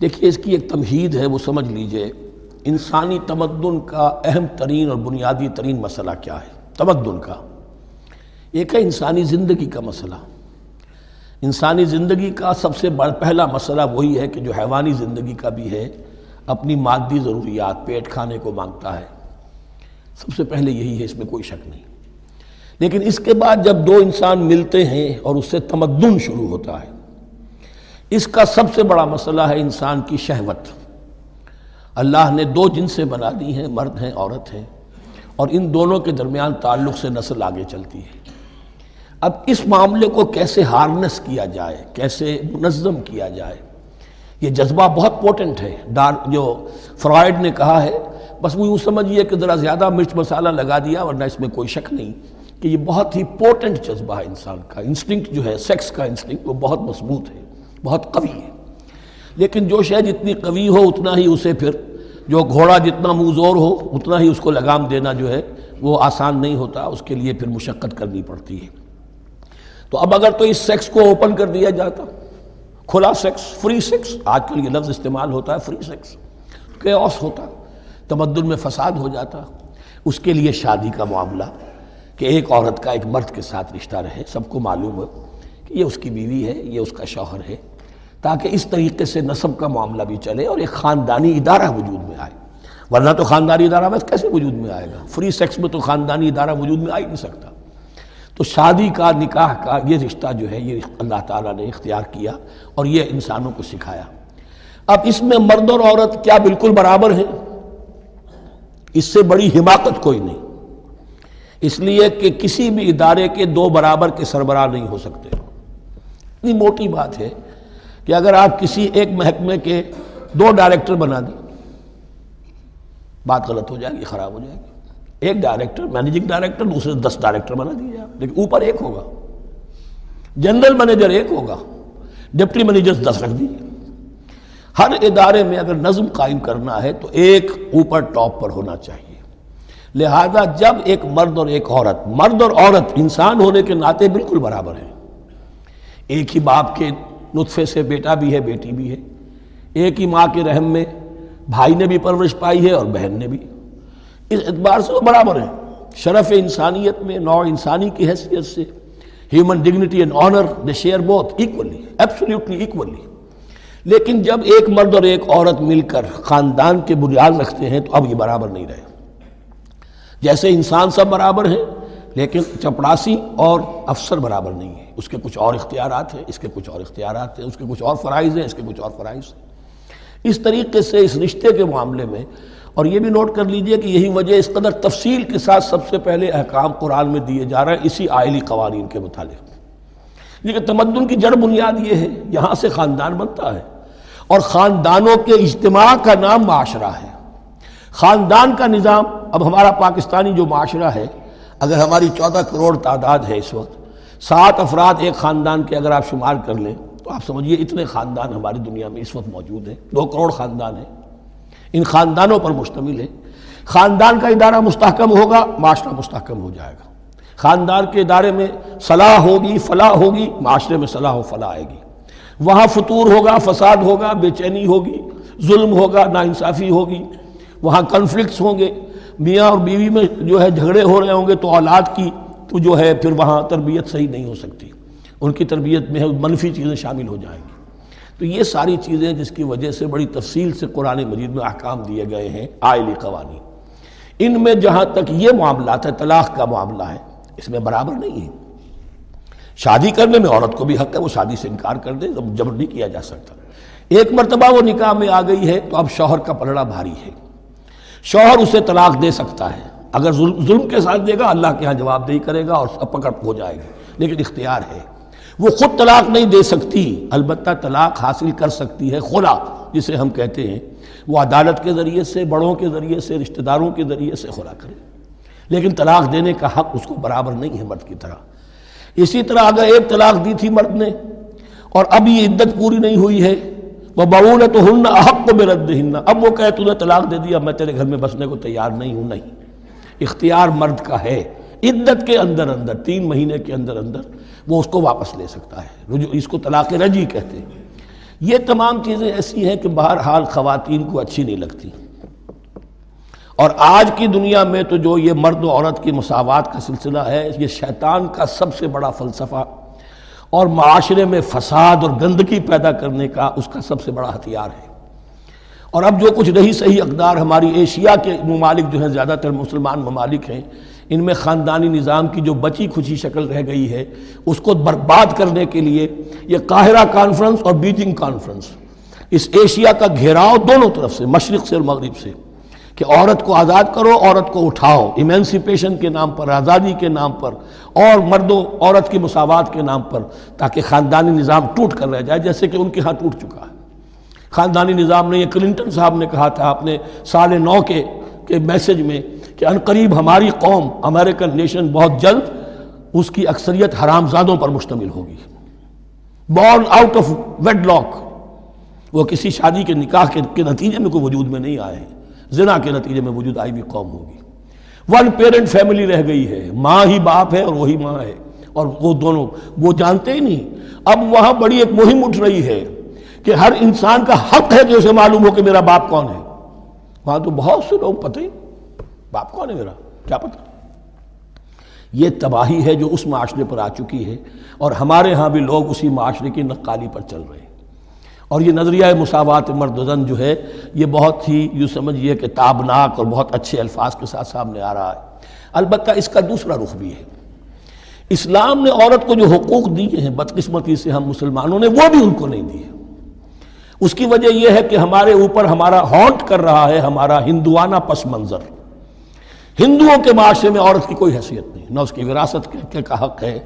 دیکھیے، اس کی ایک تمہید ہے، وہ سمجھ لیجیے، انسانی تمدن کا اہم ترین اور بنیادی ترین مسئلہ کیا ہے؟ تمدن کا۔ ایک ہے انسانی زندگی کا مسئلہ؟ انسانی زندگی کا سب سے بڑا پہلا مسئلہ وہی ہے کہ جو حیوانی زندگی کا بھی ہے، اپنی مادی ضروریات، پیٹ کھانے کو مانگتا ہے۔ سب سے پہلے یہی ہے، اس میں کوئی شک نہیں۔ لیکن اس کے بعد جب دو انسان ملتے ہیں اور اس سے تمدن شروع ہوتا ہے اس کا سب سے بڑا مسئلہ ہے انسان کی شہوت۔ اللہ نے دو جن سے بنا دی ہیں، مرد ہیں، عورت ہیں۔ اور ان دونوں کے درمیان تعلق سے نسل آگے چلتی ہے۔ اب اس معاملے کو کیسے ہارنس کیا جائے، کیسے منظم کیا جائے، یہ جذبہ بہت پوٹنٹ ہے۔ ڈار جو فرائڈ نے کہا ہے، بس وہ یوں سمجھیے کہ ذرا زیادہ مرچ مسالہ لگا دیا، ورنہ اس میں کوئی شک نہیں کہ یہ بہت ہی پورٹنٹ جذبہ ہے انسان کا۔ انسٹنکٹ جو ہے سیکس کا انسٹنکٹ وہ بہت مضبوط ہے۔ بہت قوی ہے۔ لیکن جو شے جتنی قوی ہو، اتنا ہی اسے پھر جو گھوڑا جتنا منہ زور ہو، اتنا ہی اس کو لگام دینا جو ہے، وہ آسان نہیں ہوتا، اس کے لیے پھر مشقت کرنی پڑتی ہے۔ تو اب اگر تو اس سیکس کو اوپن کر دیا جاتا، کھلا سیکس، فری سیکس، آج کل یہ لفظ استعمال ہوتا ہے، فری سیکس، کیوس ہوتا، تمدن میں فساد ہو جاتا۔ اس کے لیے شادی کا معاملہ، کہ ایک عورت کا ایک مرد کے ساتھ رشتہ رہے، سب کو معلوم ہو کہ یہ اس کی بیوی ہے، یہ اس کا شوہر ہے۔ تاکہ اس طریقے سے نصب کا معاملہ بھی چلے اور ایک خاندانی ادارہ وجود میں آئے۔ ورنہ تو خاندانی ادارہ بس کیسے وجود میں آئے گا؟ فری سیکس میں تو خاندانی ادارہ وجود میں آ ہی نہیں سکتا۔ تو شادی کا، نکاح کا یہ رشتہ جو ہے، یہ اللہ تعالیٰ نے اختیار کیا اور یہ انسانوں کو سکھایا۔ اب اس میں مرد اور عورت کیا بالکل برابر ہیں؟ اس سے بڑی حماقت کوئی نہیں۔ اس لیے کہ کسی بھی ادارے کے دو برابر کے سربراہ نہیں ہو سکتے۔ اتنی موٹی بات ہے۔ کہ اگر آپ کسی ایک محکمے کے دو ڈائریکٹر بنا دیں، بات غلط ہو جائے گی، خراب ہو جائے گی۔ ایک ڈائریکٹر، مینیجنگ ڈائریکٹر، دوسرے دس ڈائریکٹر بنا دیجیے آپ لیکن اوپر ایک ہوگا۔ جنرل مینیجر ایک ہوگا۔ ڈپٹی مینیجر دس رکھ دیجیے ہر ادارے میں اگر نظم قائم کرنا ہے تو ایک اوپر ٹاپ پر ہونا چاہیے۔ لہذا جب ایک مرد اور ایک عورت، مرد اور عورت انسان ہونے کے ناطے بالکل برابر ہیں۔ ایک ہی باپ کے نطفے سے بیٹا بھی ہے، بیٹی بھی ہے۔ ایک ہی ماں کے رحم میں بھائی نے بھی پرورش پائی ہے اور بہن نے بھی۔ اس اعتبار سے وہ برابر ہیں۔ شرف انسانیت میں، نو انسانی کی حیثیت سے human dignity and honour they share both equally absolutely equally لیکن جب ایک مرد اور ایک عورت مل کر خاندان کے بنیاد رکھتے ہیں تو اب یہ برابر نہیں رہے۔ جیسے انسان سب برابر ہیں لیکن چپڑاسی اور افسر برابر نہیں ہے۔ اس کے کچھ اور اختیارات ہیں، اس کے کچھ اور اختیارات ہیں، اس کے کچھ اور فرائض ہیں، اس کے کچھ اور فرائض ہیں۔ اس طریقے سے، اس رشتے کے معاملے میں، اور یہ بھی نوٹ کر لیجیے کہ یہی وجہ اس قدر تفصیل کے ساتھ سب سے پہلے احکام قرآن میں دیے جا رہے ہیں، اسی آئلی قوانین کے متعلق۔ لیکن تمدن کی جڑ بنیاد یہ ہے، یہاں سے خاندان بنتا ہے، اور خاندانوں کے اجتماع کا نام معاشرہ ہے۔ خاندان کا نظام، اب ہمارا پاکستانی جو معاشرہ ہے اگر ہماری چودہ کروڑ تعداد ہے اس وقت، سات افراد ایک خاندان کے اگر آپ شمار کر لیں، تو آپ سمجھیے اتنے خاندان ہماری دنیا میں اس وقت موجود ہیں، دو کروڑ خاندان ہیں۔ ان خاندانوں پر مشتمل ہے خاندان کا ادارہ مستحکم ہوگا، معاشرہ مستحکم ہو جائے گا۔ خاندان کے ادارے میں صلاح ہوگی، فلاح ہوگی، معاشرے میں صلاح و فلاح آئے گی۔ وہاں فطور ہوگا، فساد ہوگا، بے چینی ہوگی، ظلم ہوگا، ناانصافی ہوگی۔ وہاں کنفلکٹس ہوں گے۔ میاں اور بیوی میں جو ہے جھگڑے ہو رہے ہوں گے تو اولاد کی تو جو ہے پھر وہاں تربیت صحیح نہیں ہو سکتی۔ ان کی تربیت میں منفی چیزیں شامل ہو جائیں گی۔ تو یہ ساری چیزیں جس کی وجہ سے بڑی تفصیل سے قرآن مجید میں احکام دیے گئے ہیں آئلی قوانین۔ ان میں جہاں تک یہ معاملات ہے طلاق کا معاملہ ہے، اس میں برابر نہیں ہے۔ شادی کرنے میں عورت کو بھی حق ہے، وہ شادی سے انکار کر دے جبر نہیں کیا جا سکتا۔ ایک مرتبہ وہ نکاح میں آ گئی ہے تو اب شوہر کا پلڑا بھاری ہے۔ شوہر اسے طلاق دے سکتا ہے۔ اگر ظلم کے ساتھ دے گا، اللہ کے ہاں جواب دہی کرے گا اور پکڑ ہو جائے گی۔ لیکن اختیار ہے۔ وہ خود طلاق نہیں دے سکتی، البتہ طلاق حاصل کر سکتی ہے خلا، جسے ہم کہتے ہیں۔ وہ عدالت کے ذریعے سے، بڑوں کے ذریعے سے رشتہ داروں کے ذریعے سے خلا کرے۔ لیکن طلاق دینے کا حق اس کو برابر نہیں ہے مرد کی طرح۔ اسی طرح اگر ایک طلاق دی تھی مرد نے اور اب یہ عدت پوری نہیں ہوئی ہے وہ بول تو ہن احق کو بے رد اب وہ کہے، تو نے طلاق دے دیا، میں تیرے گھر میں بسنے کو تیار نہیں ہوں، نہیں۔ اختیار مرد کا ہے۔ عدت کے اندر اندر، تین مہینے کے اندر اندر وہ اس کو واپس لے سکتا ہے۔ رجوع، اس کو طلاق رجی کہتے ہیں۔ یہ تمام چیزیں ایسی ہیں کہ بہرحال خواتین کو اچھی نہیں لگتی۔ اور آج کی دنیا میں تو جو یہ مرد و عورت کی مساوات کا سلسلہ ہے، یہ شیطان کا سب سے بڑا فلسفہ اور معاشرے میں فساد اور گندگی پیدا کرنے کا اس کا سب سے بڑا ہتھیار ہے۔ اور اب جو کچھ نہیں صحیح اقدار ہماری ایشیا کے ممالک جو ہیں، زیادہ تر مسلمان ممالک ہیں، ان میں خاندانی نظام کی جو بچی کھچی شکل رہ گئی ہے، اس کو برباد کرنے کے لیے یہ قاہرہ کانفرنس اور بیجنگ کانفرنس اس ایشیا کا گھیراؤ دونوں طرف سے، مشرق سے اور مغرب سے۔ کہ عورت کو آزاد کرو، عورت کو اٹھاؤ۔ ایمینسیپیشن کے نام پر، آزادی کے نام پر، اور مرد و عورت کی مساوات کے نام پر، تاکہ خاندانی نظام ٹوٹ کر رہ جائے، جیسے کہ ان کے ہاں ٹوٹ چکا ہے۔ خاندانی نظام نے یہ کلنٹن صاحب نے کہا تھا، اپنے سال نو کے کے میسج میں کہ قریب ہماری قوم امریکن نیشن بہت جلد اس کی اکثریت حرام زادوں پر مشتمل ہوگی۔ Born out of wedlock وہ کسی شادی کے نکاح کے نتیجے میں کوئی وجود میں نہیں آئے۔ ہیں زنا کے نتیجے میں وجود آئی بھی قوم ہوگی۔ ون پیرنٹ فیملی رہ گئی ہے، ماں ہی باپ ہے اور وہی ماں ہے۔ اور وہ دونوں، وہ جانتے ہی نہیں۔ اب وہاں بڑی ایک مہم اٹھ رہی ہے کہ ہر انسان کا حق ہے کہ اسے معلوم ہو کہ میرا باپ کون ہے۔ وہاں تو بہت سے لوگ پتہ ہی باپ کون ہے میرا؟ کیا پتہ؟ یہ تباہی ہے جو اس معاشرے پر آ چکی ہے اور ہمارے ہاں بھی لوگ اسی معاشرے کی نقالی پر چل رہے ہیں۔ اور یہ نظریہ مساوات مرد زن جو ہے، یہ بہت ہی یوں سمجھئے کہ تابناک اور بہت اچھے الفاظ کے ساتھ سامنے آ رہا ہے۔ البتہ اس کا دوسرا رخ بھی ہے۔ اسلام نے عورت کو جو حقوق دیے ہیں، بدقسمتی سے ہم مسلمانوں نے، وہ بھی ان کو نہیں دیے۔ اس کی وجہ یہ ہے کہ ہمارے اوپر ہمارا ہانٹ کر رہا ہے، ہمارا ہندوانہ پس منظر۔ ہندوؤں کے معاشرے میں عورت کی کوئی حیثیت نہیں، نہ اس کی وراثت کے کا حق ہے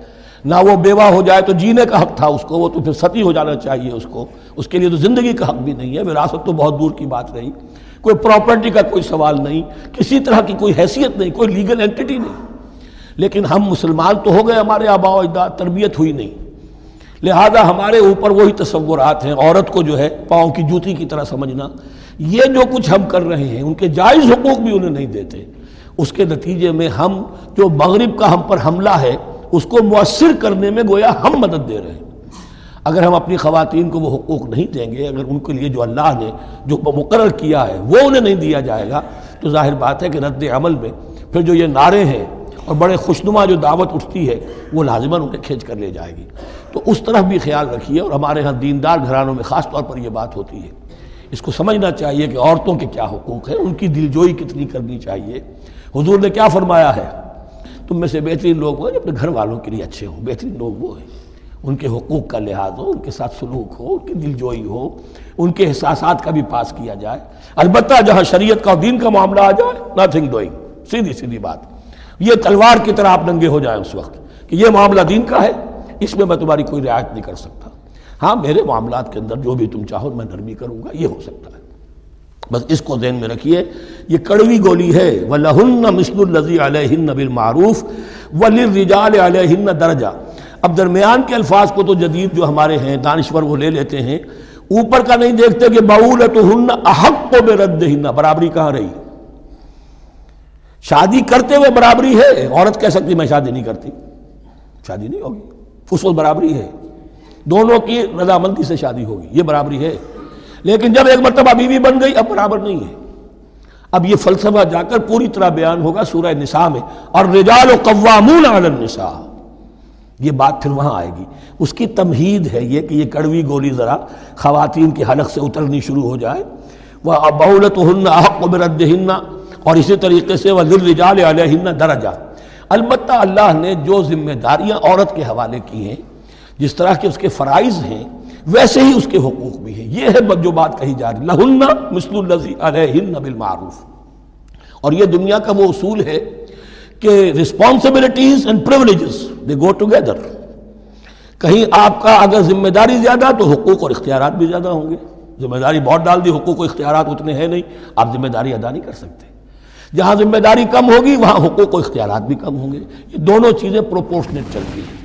نہ وہ بیوہ ہو جائے تو جینے کا حق تھا اس کو، وہ تو پھر ستی ہو جانا چاہیے اس کو۔ اس کے لیے تو زندگی کا حق بھی نہیں ہے۔ وراثت تو بہت دور کی بات رہی۔ کوئی پراپرٹی کا کوئی سوال نہیں۔ کسی طرح کی کوئی حیثیت نہیں، کوئی لیگل اینٹی نہیں۔ لیکن ہم مسلمان تو ہو گئے ہمارے آبا و اجداد، تربیت ہوئی نہیں۔ لہذا ہمارے اوپر وہی تصورات ہیں۔ عورت کو جو ہے پاؤں کی جوتی کی طرح سمجھنا۔ یہ جو کچھ ہم کر رہے ہیں، ان کے جائز حقوق بھی انہیں نہیں دیتے۔ اس کے نتیجے میں ہم جو مغرب کا ہم پر حملہ ہے اس کو مؤثر کرنے میں گویا ہم مدد دے رہے ہیں۔ اگر ہم اپنی خواتین کو وہ حقوق نہیں دیں گے، اگر ان کے لیے جو اللہ نے جو مقرر کیا ہے وہ انہیں نہیں دیا جائے گا، تو ظاہر بات ہے کہ رد عمل میں پھر جو یہ نعرے ہیں اور بڑے خوشنما جو دعوت اٹھتی ہے، وہ لازماً انہیں کھینچ کر لے جائے گی۔ تو اس طرف بھی خیال رکھیے اور ہمارے ہاں دیندار گھرانوں میں خاص طور پر یہ بات ہوتی ہے۔ اس کو سمجھنا چاہیے کہ عورتوں کے کیا حقوق ہیں، ان کی دل جوئی کتنی کرنی چاہیے۔ حضور نے کیا فرمایا ہے؟ تم میں سے بہترین لوگ ہو اپنے گھر والوں کے لیے اچھے ہوں، بہترین لوگ وہ ہیں۔ ان کے حقوق کا لحاظ ہو، ان کے ساتھ سلوک ہو، ان کی دل جوئی ہو، ان کے احساسات کا بھی پاس کیا جائے۔ البتہ جہاں شریعت کا اور دین کا معاملہ آ جائے نتھنگ ڈوئنگ سیدھی سیدھی بات۔ یہ تلوار کی طرح آپ ننگے ہو جائیں اس وقت کہ یہ معاملہ دین کا ہے، اس میں میں تمہاری کوئی رعایت نہیں کر سکتا۔ ہاں میرے معاملات کے اندر جو بھی تم چاہو، میں نرمی کروں گا، یہ ہو سکتا ہے۔ بس اس کو ذہن میں رکھیے، یہ کڑوی گولی ہے، وَلَهُنَّ مِثْلُ الَّذِي عَلَيْهِنَّ بِالْمَعْرُوفِ وَلِلْرِجَالِ عَلَيْهِنَّ دَرَجَةً۔ اب درمیان کے الفاظ کو تو جدید جو ہمارے ہیں، دانشور وہ لے لیتے ہیں۔ اوپر کا نہیں دیکھتے کہ بَعُولَتُهُنَّ أَحَقُّ بِرَدِّهِنَّ، برابری کہاں رہی؟ شادی کرتے ہوئے برابری ہے، عورت کہہ سکتی میں شادی نہیں کرتی۔ شادی نہیں ہوگی فصول برابری ہے۔ دونوں کی رضامندی سے شادی ہوگی، یہ برابری ہے۔ لیکن جب ایک مرتبہ بیوی بن گئی، اب برابر نہیں ہے۔ اب یہ فلسفہ جا کر پوری طرح بیان ہوگا، سورہ نساء میں۔ اور رجال و قوامون علی النساء۔ یہ بات پھر وہاں آئے گی۔ اس کی تمہید ہے یہ کہ یہ کڑوی گولی ذرا خواتین کے حلق سے اترنی شروع ہو جائے۔ وہ بہولت ہن احق برد اور اسی طریقے سے وہ رجال علیہ درجہ۔ البتہ اللہ نے جو ذمہ داریاں عورت کے حوالے کی ہیں، جس طرح کے اس کے فرائض ہیں ویسے ہی اس کے حقوق بھی ہیں۔ یہ ہے جو بات کہی جا رہی لہن مثل الزی علیہن بالمعروف۔ اور یہ دنیا کا وہ اصول ہے کہ responsibilities and privileges they go together کہیں آپ کا اگر ذمہ داری زیادہ تو حقوق اور اختیارات بھی زیادہ ہوں گے۔ ذمہ داری بہت ڈال دی، حقوق و اختیارات اتنے ہیں نہیں۔ آپ ذمہ داری ادا نہیں کر سکتے۔ جہاں ذمہ داری کم ہوگی، وہاں حقوق و اختیارات بھی کم ہوں گے۔ یہ دونوں چیزیں پروپورشنیٹ چل رہی ہیں۔